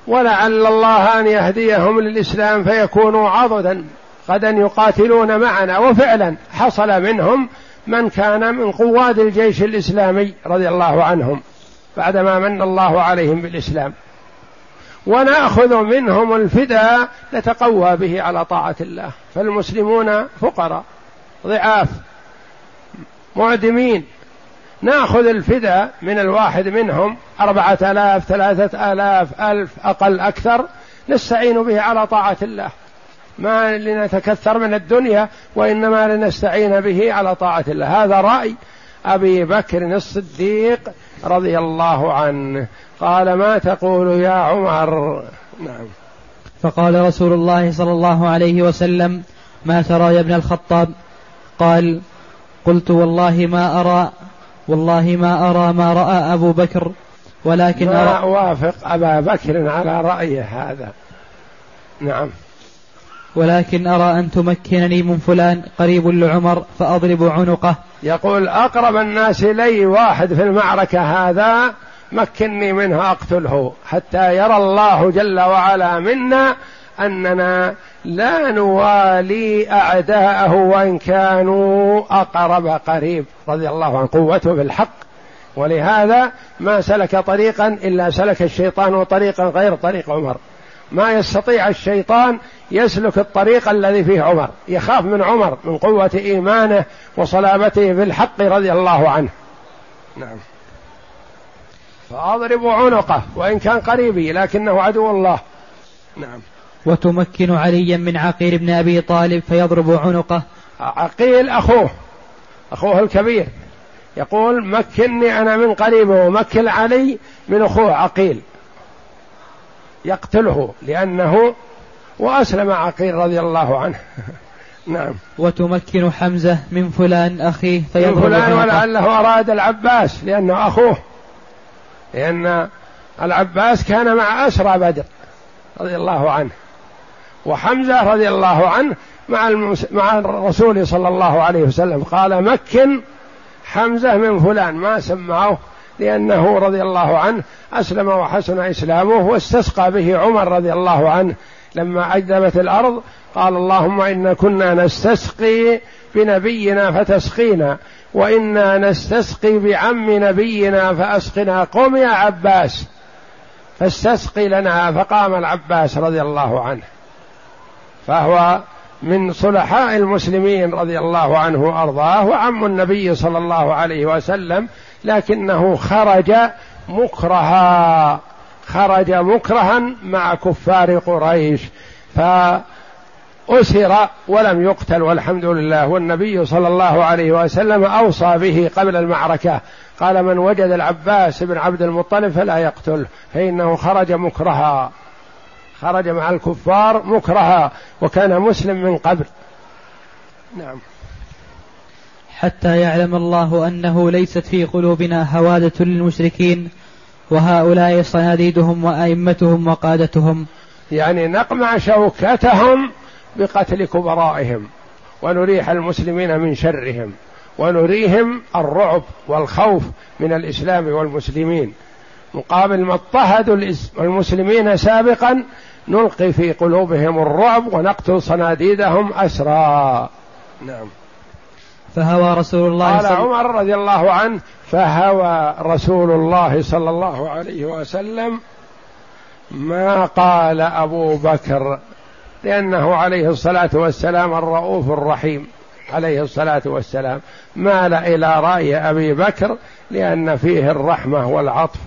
ولعل الله أن يهديهم للإسلام فيكونوا عضدا غدا يقاتلون معنا. وفعلا حصل منهم من كان من قواد الجيش الإسلامي رضي الله عنهم بعدما من الله عليهم بالإسلام. ونأخذ منهم الفداء نتقوى به على طاعة الله. فالمسلمون فقراء ضعاف معدمين. ناخذ الفداء من الواحد منهم أربعة آلاف ثلاثة آلاف ألف أقل أكثر نستعين به على طاعة الله. ما لنتكثر من الدنيا وإنما لنستعين به على طاعة الله. هذا رأي أبي بكر الصديق رضي الله عنه. قال ما تقول يا عمر؟ نعم. فقال رسول الله صلى الله عليه وسلم ما ترى يا ابن الخطاب؟ قال قلت والله ما أرى والله ما أرى ما رأى أبو بكر ولكن ما أرى أوافق أبا بكر على رأيه هذا. نعم. ولكن أرى أن تمكنني من فلان قريب لعمر فأضرب عنقه. يقول أقرب الناس إلي واحد في المعركة هذا مكني منه أقتله حتى يرى الله جل وعلا منا أننا لا نوالي أعداءه وإن كانوا أقرب قريب. رضي الله عن قوته في الحق ولهذا ما سلك طريقا إلا سلك الشيطان طريقا غير طريق عمر. ما يستطيع الشيطان يسلك الطريق الذي فيه عمر. يخاف من عمر من قوة إيمانه وصلابته في الحق رضي الله عنه. نعم. فأضرب عنقه وإن كان قريبي لكنه عدو الله. نعم. وتمكن عليا من عقيل بن أبي طالب فيضرب عنقه. عقيل أخوه أخوه الكبير. يقول مكني أنا من قريبه ومكن علي من أخوه عقيل. يقتله لأنه وأسلم عقيل رضي الله عنه. نعم. وتمكن حمزة من فلان أخيه فيضرب من فلان ولعله أراد العباس لأنه أخوه. لأن العباس كان مع أسرى بدر رضي الله عنه. وحمزة رضي الله عنه مع. مع الرسول صلى الله عليه وسلم. قال مكن حمزة من فلان. ما سمعه لأنه رضي الله عنه أسلم وحسن إسلامه واستسقى به عمر رضي الله عنه لما أجدبت الأرض. قال اللهم إنا كنا نستسقي بنبينا فتسقينا وإنا نستسقي بعم نبينا فأسقنا. قم يا عباس فاستسقي لنا فقام العباس رضي الله عنه. فهو من صلحاء المسلمين رضي الله عنه وأرضاه وعم النبي صلى الله عليه وسلم لكنه خرج مكرها خرج مكرها مع كفار قريش فأسر ولم يقتل والحمد لله. والنبي صلى الله عليه وسلم أوصى به قبل المعركة قال من وجد العباس بن عبد المطلب فلا يقتله فإنه خرج مكرها. خرج مع الكفار مكرها وكان مسلم من قبل. نعم. حتى يعلم الله أنه ليست في قلوبنا هوادة للمشركين وهؤلاء صناديدهم وأئمتهم وقادتهم. يعني نقمع شوكتهم بقتل كبرائهم ونريح المسلمين من شرهم ونريهم الرعب والخوف من الإسلام والمسلمين مقابل ما اضطهدوا المسلمين سابقا نلقي في قلوبهم الرعب ونقتل صناديدهم أسرى نعم. فهوى رسول الله قال عمر رضي الله عنه فهوى رسول الله صلى الله عليه وسلم ما قال أبو بكر لأنه عليه الصلاة والسلام الرؤوف الرحيم. عليه الصلاة والسلام. مال إلى رأي أبي بكر لأن فيه الرحمة والعطف.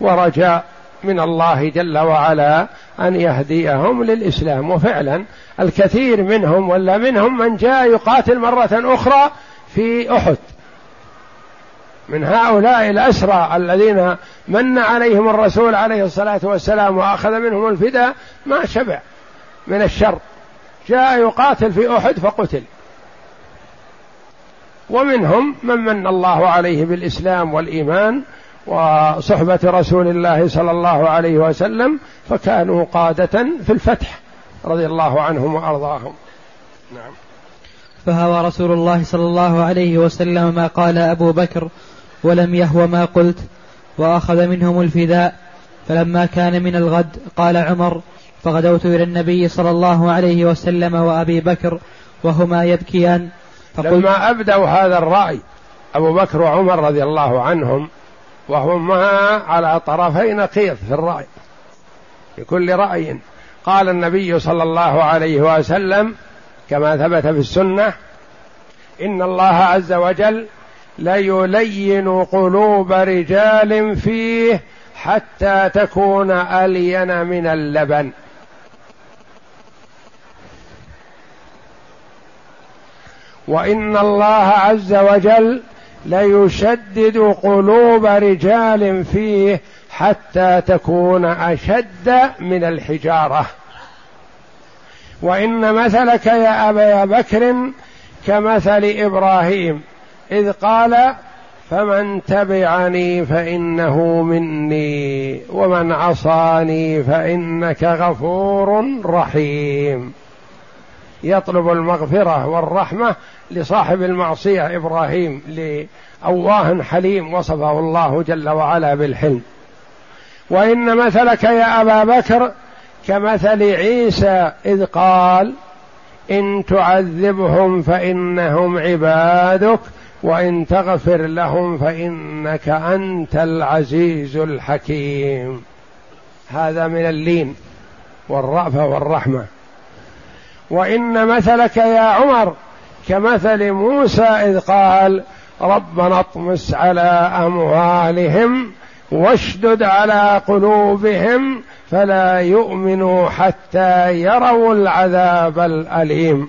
ورجاء من الله جل وعلا أن يهديهم للإسلام. وفعلا الكثير منهم ولا منهم من جاء يقاتل مرة أخرى في أحد. من هؤلاء الأسرى الذين من عليهم الرسول عليه الصلاة والسلام وأخذ منهم الفداء ما شبع من الشر. جاء يقاتل في أحد فقتل. ومنهم من من الله عليه بالإسلام والإيمان وصحبة رسول الله صلى الله عليه وسلم فكانوا قادة في الفتح رضي الله عنهم وأرضاهم. نعم. فهوى رسول الله صلى الله عليه وسلم ما قال أبو بكر ولم يهو ما قلت وأخذ منهم الفداء. فلما كان من الغد قال عمر فغدوت إلى النبي صلى الله عليه وسلم وأبي بكر وهما يبكيان. فقلت لما أبدوا هذا الرأي أبو بكر وعمر رضي الله عنهم وهما على طرفي نقيض في الرأي في كل رأي. قال النبي صلى الله عليه وسلم كما ثبت في السنة إن الله عز وجل ليلين قلوب رجال فيه حتى تكون ألين من اللبن. وإن الله عز وجل ليشدد قلوب رجال فيه حتى تكون أشد من الحجارة. وإن مثلك يا أبا بكر كمثل إبراهيم إذ قال فمن تبعني فإنه مني ومن عصاني فإنك غفور رحيم. يطلب المغفرة والرحمة لصاحب المعصية إبراهيم لأواه حليم وصفه الله جل وعلا بالحلم. وإن مثلك يا أبا بكر كمثل عيسى إذ قال إن تعذبهم فإنهم عبادك وإن تغفر لهم فإنك أنت العزيز الحكيم. هذا من اللين والرأفة والرحمة. وإن مثلك يا عمر كمثل موسى إذ قال ربنا اطمس على أموالهم واشدد على قلوبهم فلا يؤمنوا حتى يروا العذاب الأليم.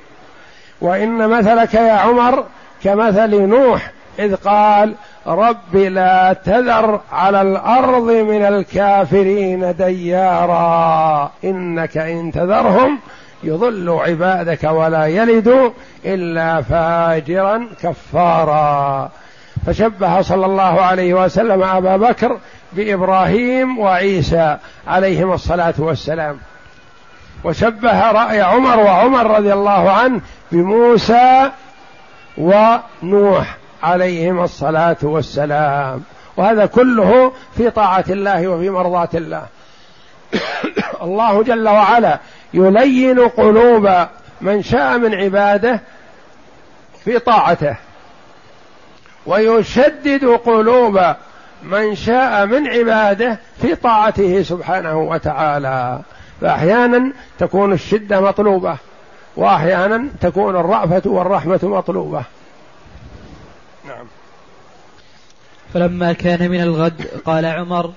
وإن مثلك يا عمر كمثل نوح إذ قال رب لا تذر على الأرض من الكافرين ديارا إنك إن تذرهم يضل عبادك ولا يلد إلا فاجرا كفارا. فشبه صلى الله عليه وسلم أبا بكر بإبراهيم وعيسى عليهما الصلاة والسلام. وشبه رأي عمر وعمر رضي الله عنه بموسى ونوح عليهما الصلاة والسلام. وهذا كله في طاعة الله وفي مرضاة الله. الله جل وعلا يلين قلوب من شاء من عباده في طاعته ويشدد قلوب من شاء من عباده في طاعته سبحانه وتعالى. فأحيانا تكون الشدة مطلوبة وأحيانا تكون الرأفة والرحمة مطلوبة. نعم. فلما كان من الغد قال عمر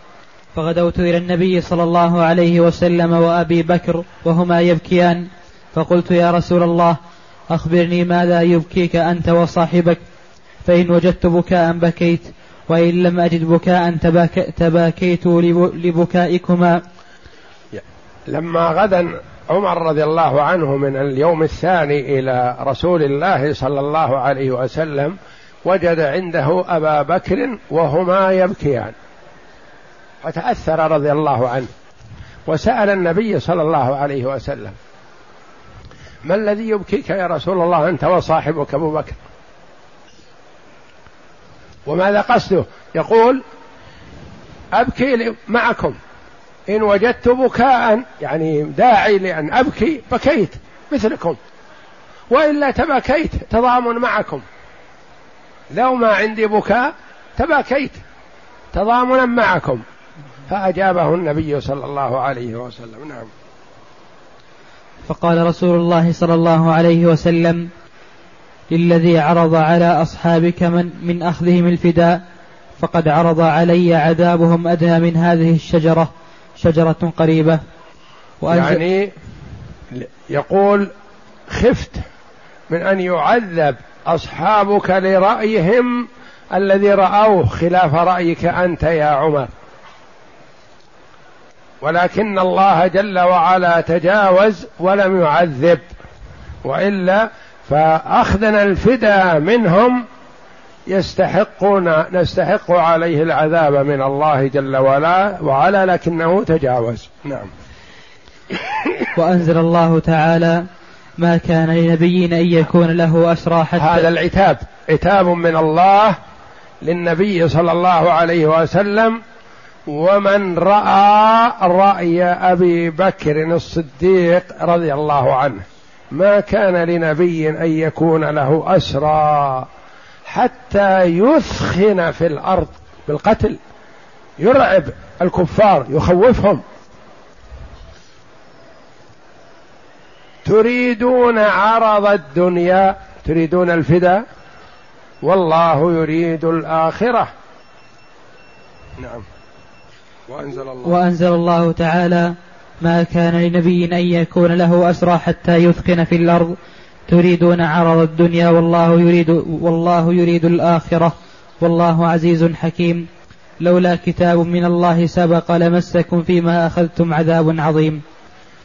فغدوت إلى النبي صلى الله عليه وسلم وأبي بكر وهما يبكيان فقلت يا رسول الله أخبرني ماذا يبكيك أنت وصاحبك؟ فإن وجدت بكاء بكيت وإن لم أجد بكاء تباك تباكيت لبكائكما. لما غدا عمر رضي الله عنه من اليوم الثاني إلى رسول الله صلى الله عليه وسلم وجد عنده أبا بكر وهما يبكيان. فتاثر رضي الله عنه. وسأل النبي صلى الله عليه وسلم ما الذي يبكيك يا رسول الله؟ أنت وصاحبك أبو بكر. وماذا قصده؟ يقول أبكي معكم إن وجدت بكاء يعني داعي لأن أبكي بكيت مثلكم. وإلا تبكيت تضامن معكم. لو ما عندي بكاء تبكيت تضامنا معكم. فأجابه النبي صلى الله عليه وسلم. نعم. فقال رسول الله صلى الله عليه وسلم للذي عرض على أصحابك من, من أخذهم الفداء فقد عرض علي عذابهم أدنى من هذه الشجرة شجرة قريبة. يعني يقول خفت من أن يعذب أصحابك لرأيهم الذي رأوه خلاف رأيك أنت يا عمر. ولكن الله جل وعلا تجاوز ولم يعذب. وإلا فأخذنا الفداء منهم يستحقون نستحق عليه العذاب من الله جل وعلا وعلا لكنه تجاوز. نعم. وأنزل الله تعالى ما كان لنبي أن يكون له أسرى حتى هذا العتاب عتاب من الله للنبي صلى الله عليه وسلم ومن رأى رأي أبي بكر الصديق رضي الله عنه ما كان لنبي أن يكون له أسرى حتى يثخن في الأرض بالقتل يرعب الكفار يخوفهم. تريدون عرض الدنيا تريدون الفداء والله يريد الآخرة. نعم. وأنزل الله, وأنزل الله تعالى ما كان لنبي أن يكون له أسرى حتى يثقن في الأرض. تريدون عرض الدنيا والله يريد والله يريد الآخرة. والله عزيز حكيم. لولا كتاب من الله سبق لمسكم فيما أخذتم عذاب عظيم.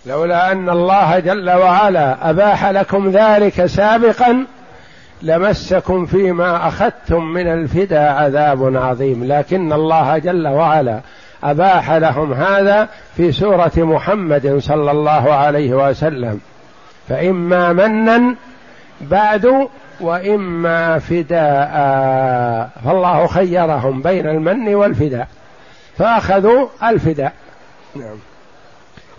لولا أن الله جل وعلا أباح لكم ذلك سابقا لمسكم فيما أخذتم من الفدى عذاب عظيم. لكن الله جل وعلا أباح لهم هذا في سورة محمد صلى الله عليه وسلم. فإما منا بعد وإما فداء. فالله خيرهم بين المن والفداء. فأخذوا الفداء. نعم.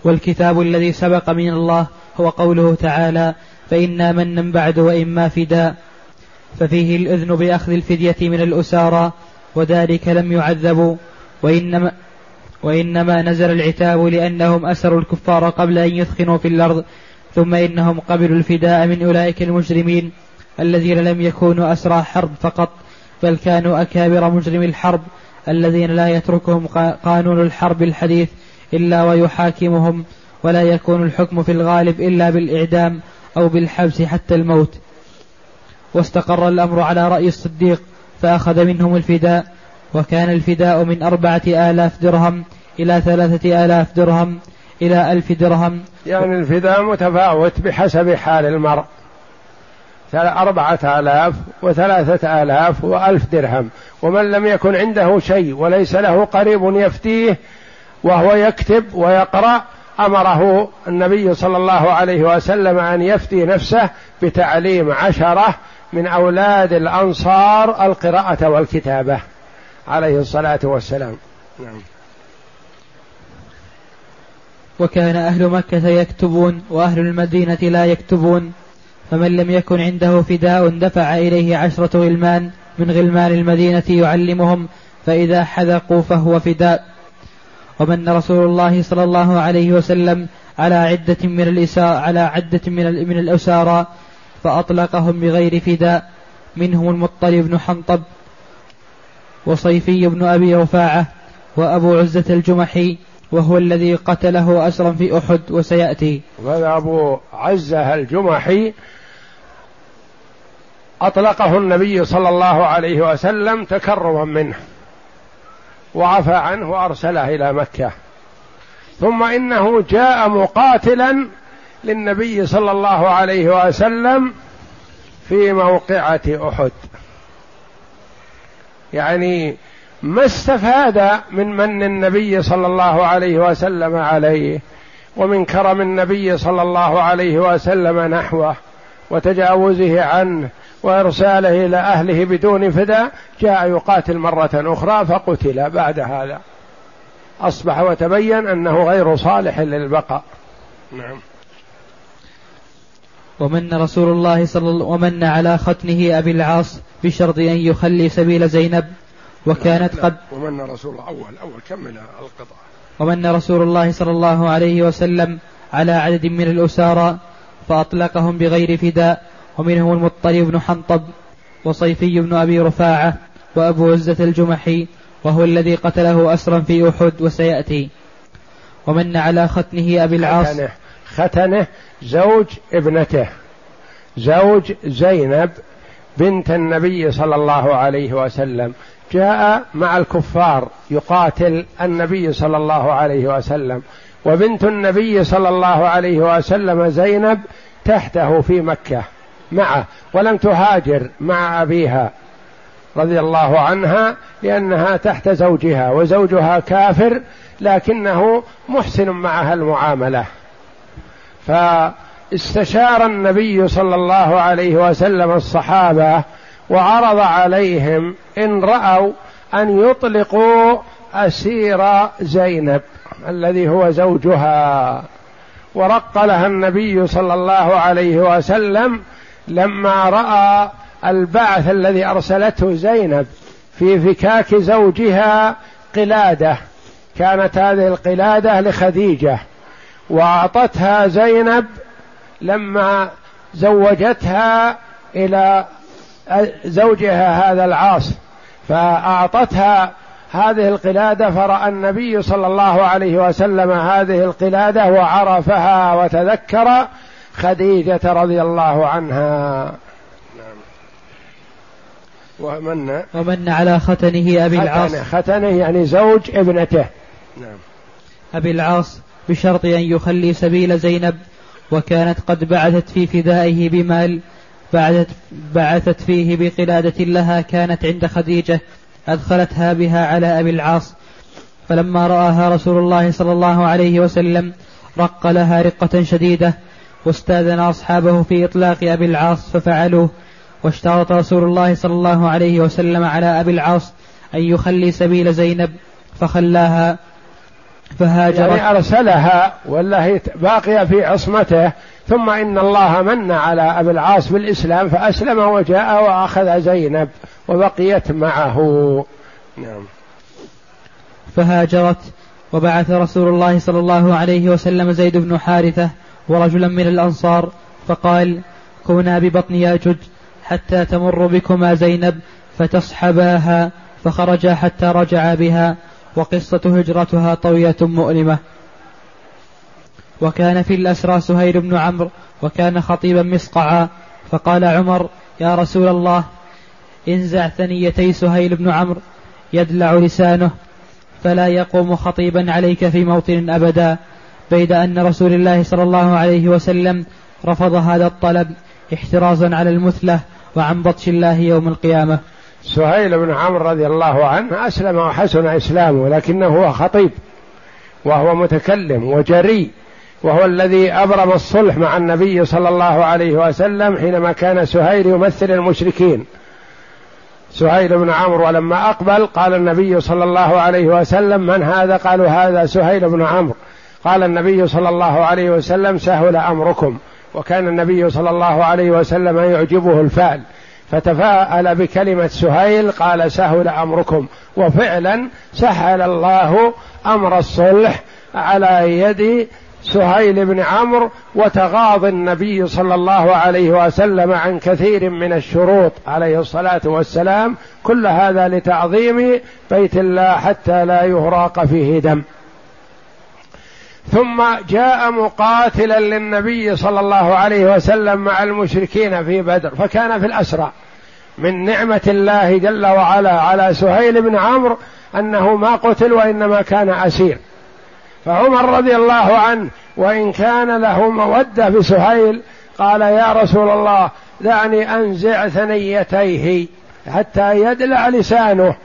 والكتاب الذي سبق من الله هو قوله تعالى فإنا منا بعد وإما فداء. ففيه الإذن بأخذ الفدية من الأسارى وذلك لم يعذبوا. وإنما وإنما نزل العتاب لأنهم أسروا الكفار قبل أن يثخنوا في الأرض ثم إنهم قبلوا الفداء من أولئك المجرمين الذين لم يكونوا أسرى حرب فقط بل كانوا أكابر مجرمي الحرب الذين لا يتركهم قانون الحرب الحديث إلا ويحاكمهم ولا يكون الحكم في الغالب إلا بالإعدام أو بالحبس حتى الموت. واستقر الأمر على رأي الصديق فأخذ منهم الفداء وكان الفداء من أربعة آلاف درهم إلى ثلاثة آلاف درهم إلى ألف درهم. يعني الفداء متفاوت بحسب حال المرء. أربعة آلاف وثلاثة آلاف وألف درهم. ومن لم يكن عنده شيء وليس له قريب يفتيه وهو يكتب ويقرأ أمره النبي صلى الله عليه وسلم أن يفتي نفسه بتعليم عشرة من أولاد الأنصار القراءة والكتابة. عليه الصلاة والسلام. نعم. وكان أهل مكة يكتبون وأهل المدينة لا يكتبون فمن لم يكن عنده فداء دفع إليه عشرة غلمان من غلمان المدينة يعلمهم فإذا حذقوا فهو فداء. ومن رسول الله صلى الله عليه وسلم على عدة من الإساء على عدة من من الأسارى فأطلقهم بغير فداء. منهم المطلب بن حنطب وصيفي بن أبي رفاعة وأبو عزة الجمحي وهو الذي قتله أسرا في أحد وسيأتي. وهذا أبو عزة الجمحي أطلقه النبي صلى الله عليه وسلم تكرما منه وعفى عنه وأرسله إلى مكة. ثم إنه جاء مقاتلا للنبي صلى الله عليه وسلم في موقعة أحد. يعني ما استفاد من من النبي صلى الله عليه وسلم عليه ومن كرم النبي صلى الله عليه وسلم نحوه وتجاوزه عنه وإرساله إلى أهله بدون فداء جاء يقاتل مرة أخرى فقتل بعد هذا. أصبح وتبين أنه غير صالح للبقاء. نعم. ومن رسول الله صلى الله ومن على ختنه أبي العاص بشرط أن يخلي سبيل زينب وكانت قد ومن رسول الله أول أول كمل القطعة ومن رسول الله صلى الله عليه وسلم على عدد من الأسارى فأطلقهم بغير فداء ومنهم المطلب بن حنطب وصيفي بن أبي رفاعة وأبو عزة الجمحي وهو الذي قتله أسرا في أحد وسيأتي. ومن على ختنه أبي العاص ختنه, ختنه زوج ابنته زوج زينب بنت النبي صلى الله عليه وسلم. جاء مع الكفار يقاتل النبي صلى الله عليه وسلم. وبنت النبي صلى الله عليه وسلم زينب تحته في مكة معه ولم تهاجر مع أبيها رضي الله عنها لأنها تحت زوجها وزوجها كافر لكنه محسن معها المعاملة. فاستشار النبي صلى الله عليه وسلم الصحابة وعرض عليهم إن رأوا أن يطلقوا أسير زينب الذي هو زوجها. ورق لها النبي صلى الله عليه وسلم لما رأى البعث الذي أرسلته زينب في فكاك زوجها قلادة. كانت هذه القلادة لخديجة. وأعطتها زينب لما زوجتها إلى زوجها هذا العاص فأعطتها هذه القلادة فرأى النبي صلى الله عليه وسلم هذه القلادة وعرفها وتذكر خديجة رضي الله عنها. ومن؟ ومن على ختنه أبي العاص. ختنه يعني زوج ابنته. نعم أبي العاص. بشرط أن يخلي سبيل زينب وكانت قد بعثت في فدائه بمال بعثت, بعثت فيه بقلادة لها كانت عند خديجة أدخلتها بها على أبي العاص. فلما رآها رسول الله صلى الله عليه وسلم رق لها رقة شديدة واستأذن أصحابه في إطلاق أبي العاص ففعلوه. واشترط رسول الله صلى الله عليه وسلم على أبي العاص أن يخلي سبيل زينب فخلاها فهاجرت. يعني أرسلها ولا هي باقية في عصمته ثم إن الله من على أبي العاص بالإسلام فأسلم وجاء وأخذ زينب وبقيت معه. نعم. فهاجرت. وبعث رسول الله صلى الله عليه وسلم زيد بن حارثة ورجلا من الأنصار فقال كونا ببطن ياجج حتى تمر بكما زينب فتصحباها فخرجا حتى رجعا بها وقصة هجرتها طوية مؤلمة. وكان في الأسرى سهيل بن عمرو وكان خطيبا مسقعا فقال عمر يا رسول الله انزع ثنيتي سهيل بن عمرو يدلع لسانه فلا يقوم خطيبا عليك في موطن أبدا بيد أن رسول الله صلى الله عليه وسلم رفض هذا الطلب احترازا على المثلة وعن بطش الله يوم القيامة. سهيل بن عمرو رضي الله عنه أسلم وحسن إسلامه لكنه هو خطيب وهو متكلم وجريء وهو الذي أبرم الصلح مع النبي صلى الله عليه وسلم حينما كان سهيل يمثل المشركين. سهيل بن عمرو ولما أقبل قال النبي صلى الله عليه وسلم من هذا؟ قالوا هذا سهيل بن عمرو. قال النبي صلى الله عليه وسلم سهل أمركم. وكان النبي صلى الله عليه وسلم يعجبه الفعل. فتفاءل بكلمة سهيل قال سهل أمركم. وفعلا سهل الله أمر الصلح على يد سهيل بن عمرو وتغاضى النبي صلى الله عليه وسلم عن كثير من الشروط عليه الصلاة والسلام. كل هذا لتعظيم بيت الله حتى لا يهراق فيه دم. ثم جاء مقاتلا للنبي صلى الله عليه وسلم مع المشركين في بدر فكان في الأسرى. من نعمة الله جل وعلا على سهيل بن عمرو أنه ما قتل وإنما كان أسير. فعمر رضي الله عنه وإن كان له مودة بسهيل قال يا رسول الله دعني أنزع ثنيتيه حتى يدلع لسانه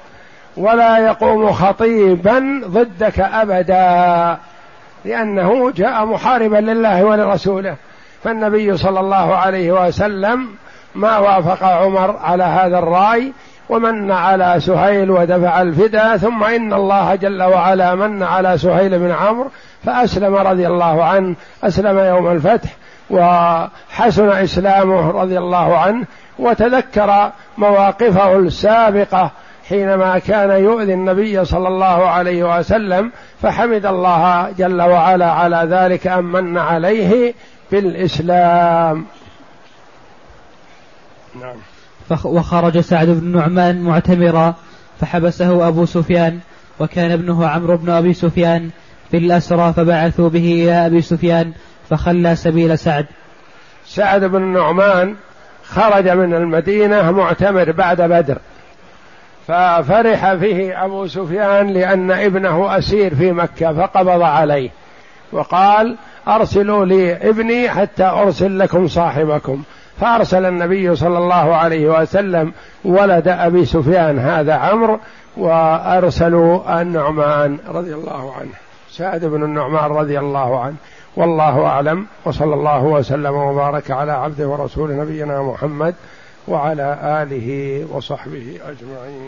ولا يقوم خطيبا ضدك ابدا. لأنه جاء محاربا لله ولرسوله. فالنبي صلى الله عليه وسلم ما وافق عمر على هذا الرأي ومن على سهيل ودفع الفداء ثم إن الله جل وعلا من على سهيل بن عمرو فأسلم رضي الله عنه أسلم يوم الفتح وحسن إسلامه رضي الله عنه وتذكر مواقفه السابقة حينما كان يؤذي النبي صلى الله عليه وسلم فحمد الله جل وعلا على ذلك ان من عليه بالإسلام. نعم. وخرج سعد بن نعمان معتمرا فحبسه أبو سفيان وكان ابنه عمرو بن أبي سفيان في الأسرى فبعثوا به إلى أبي سفيان فخلى سبيل سعد. سعد بن نعمان خرج من المدينة معتمر بعد بدر. ففرح فيه أبو سفيان لأن ابنه أسير في مكة فقبض عليه. وقال أرسلوا لي ابني حتى أرسل لكم صاحبكم. فأرسل النبي صلى الله عليه وسلم ولد أبي سفيان هذا عمرو وأرسلوا النعمان رضي الله عنه. سعد بن النعمان رضي الله عنه. والله أعلم وصلى الله وسلم وبارك على عبده ورسول نبينا محمد وعلى آله وصحبه أجمعين.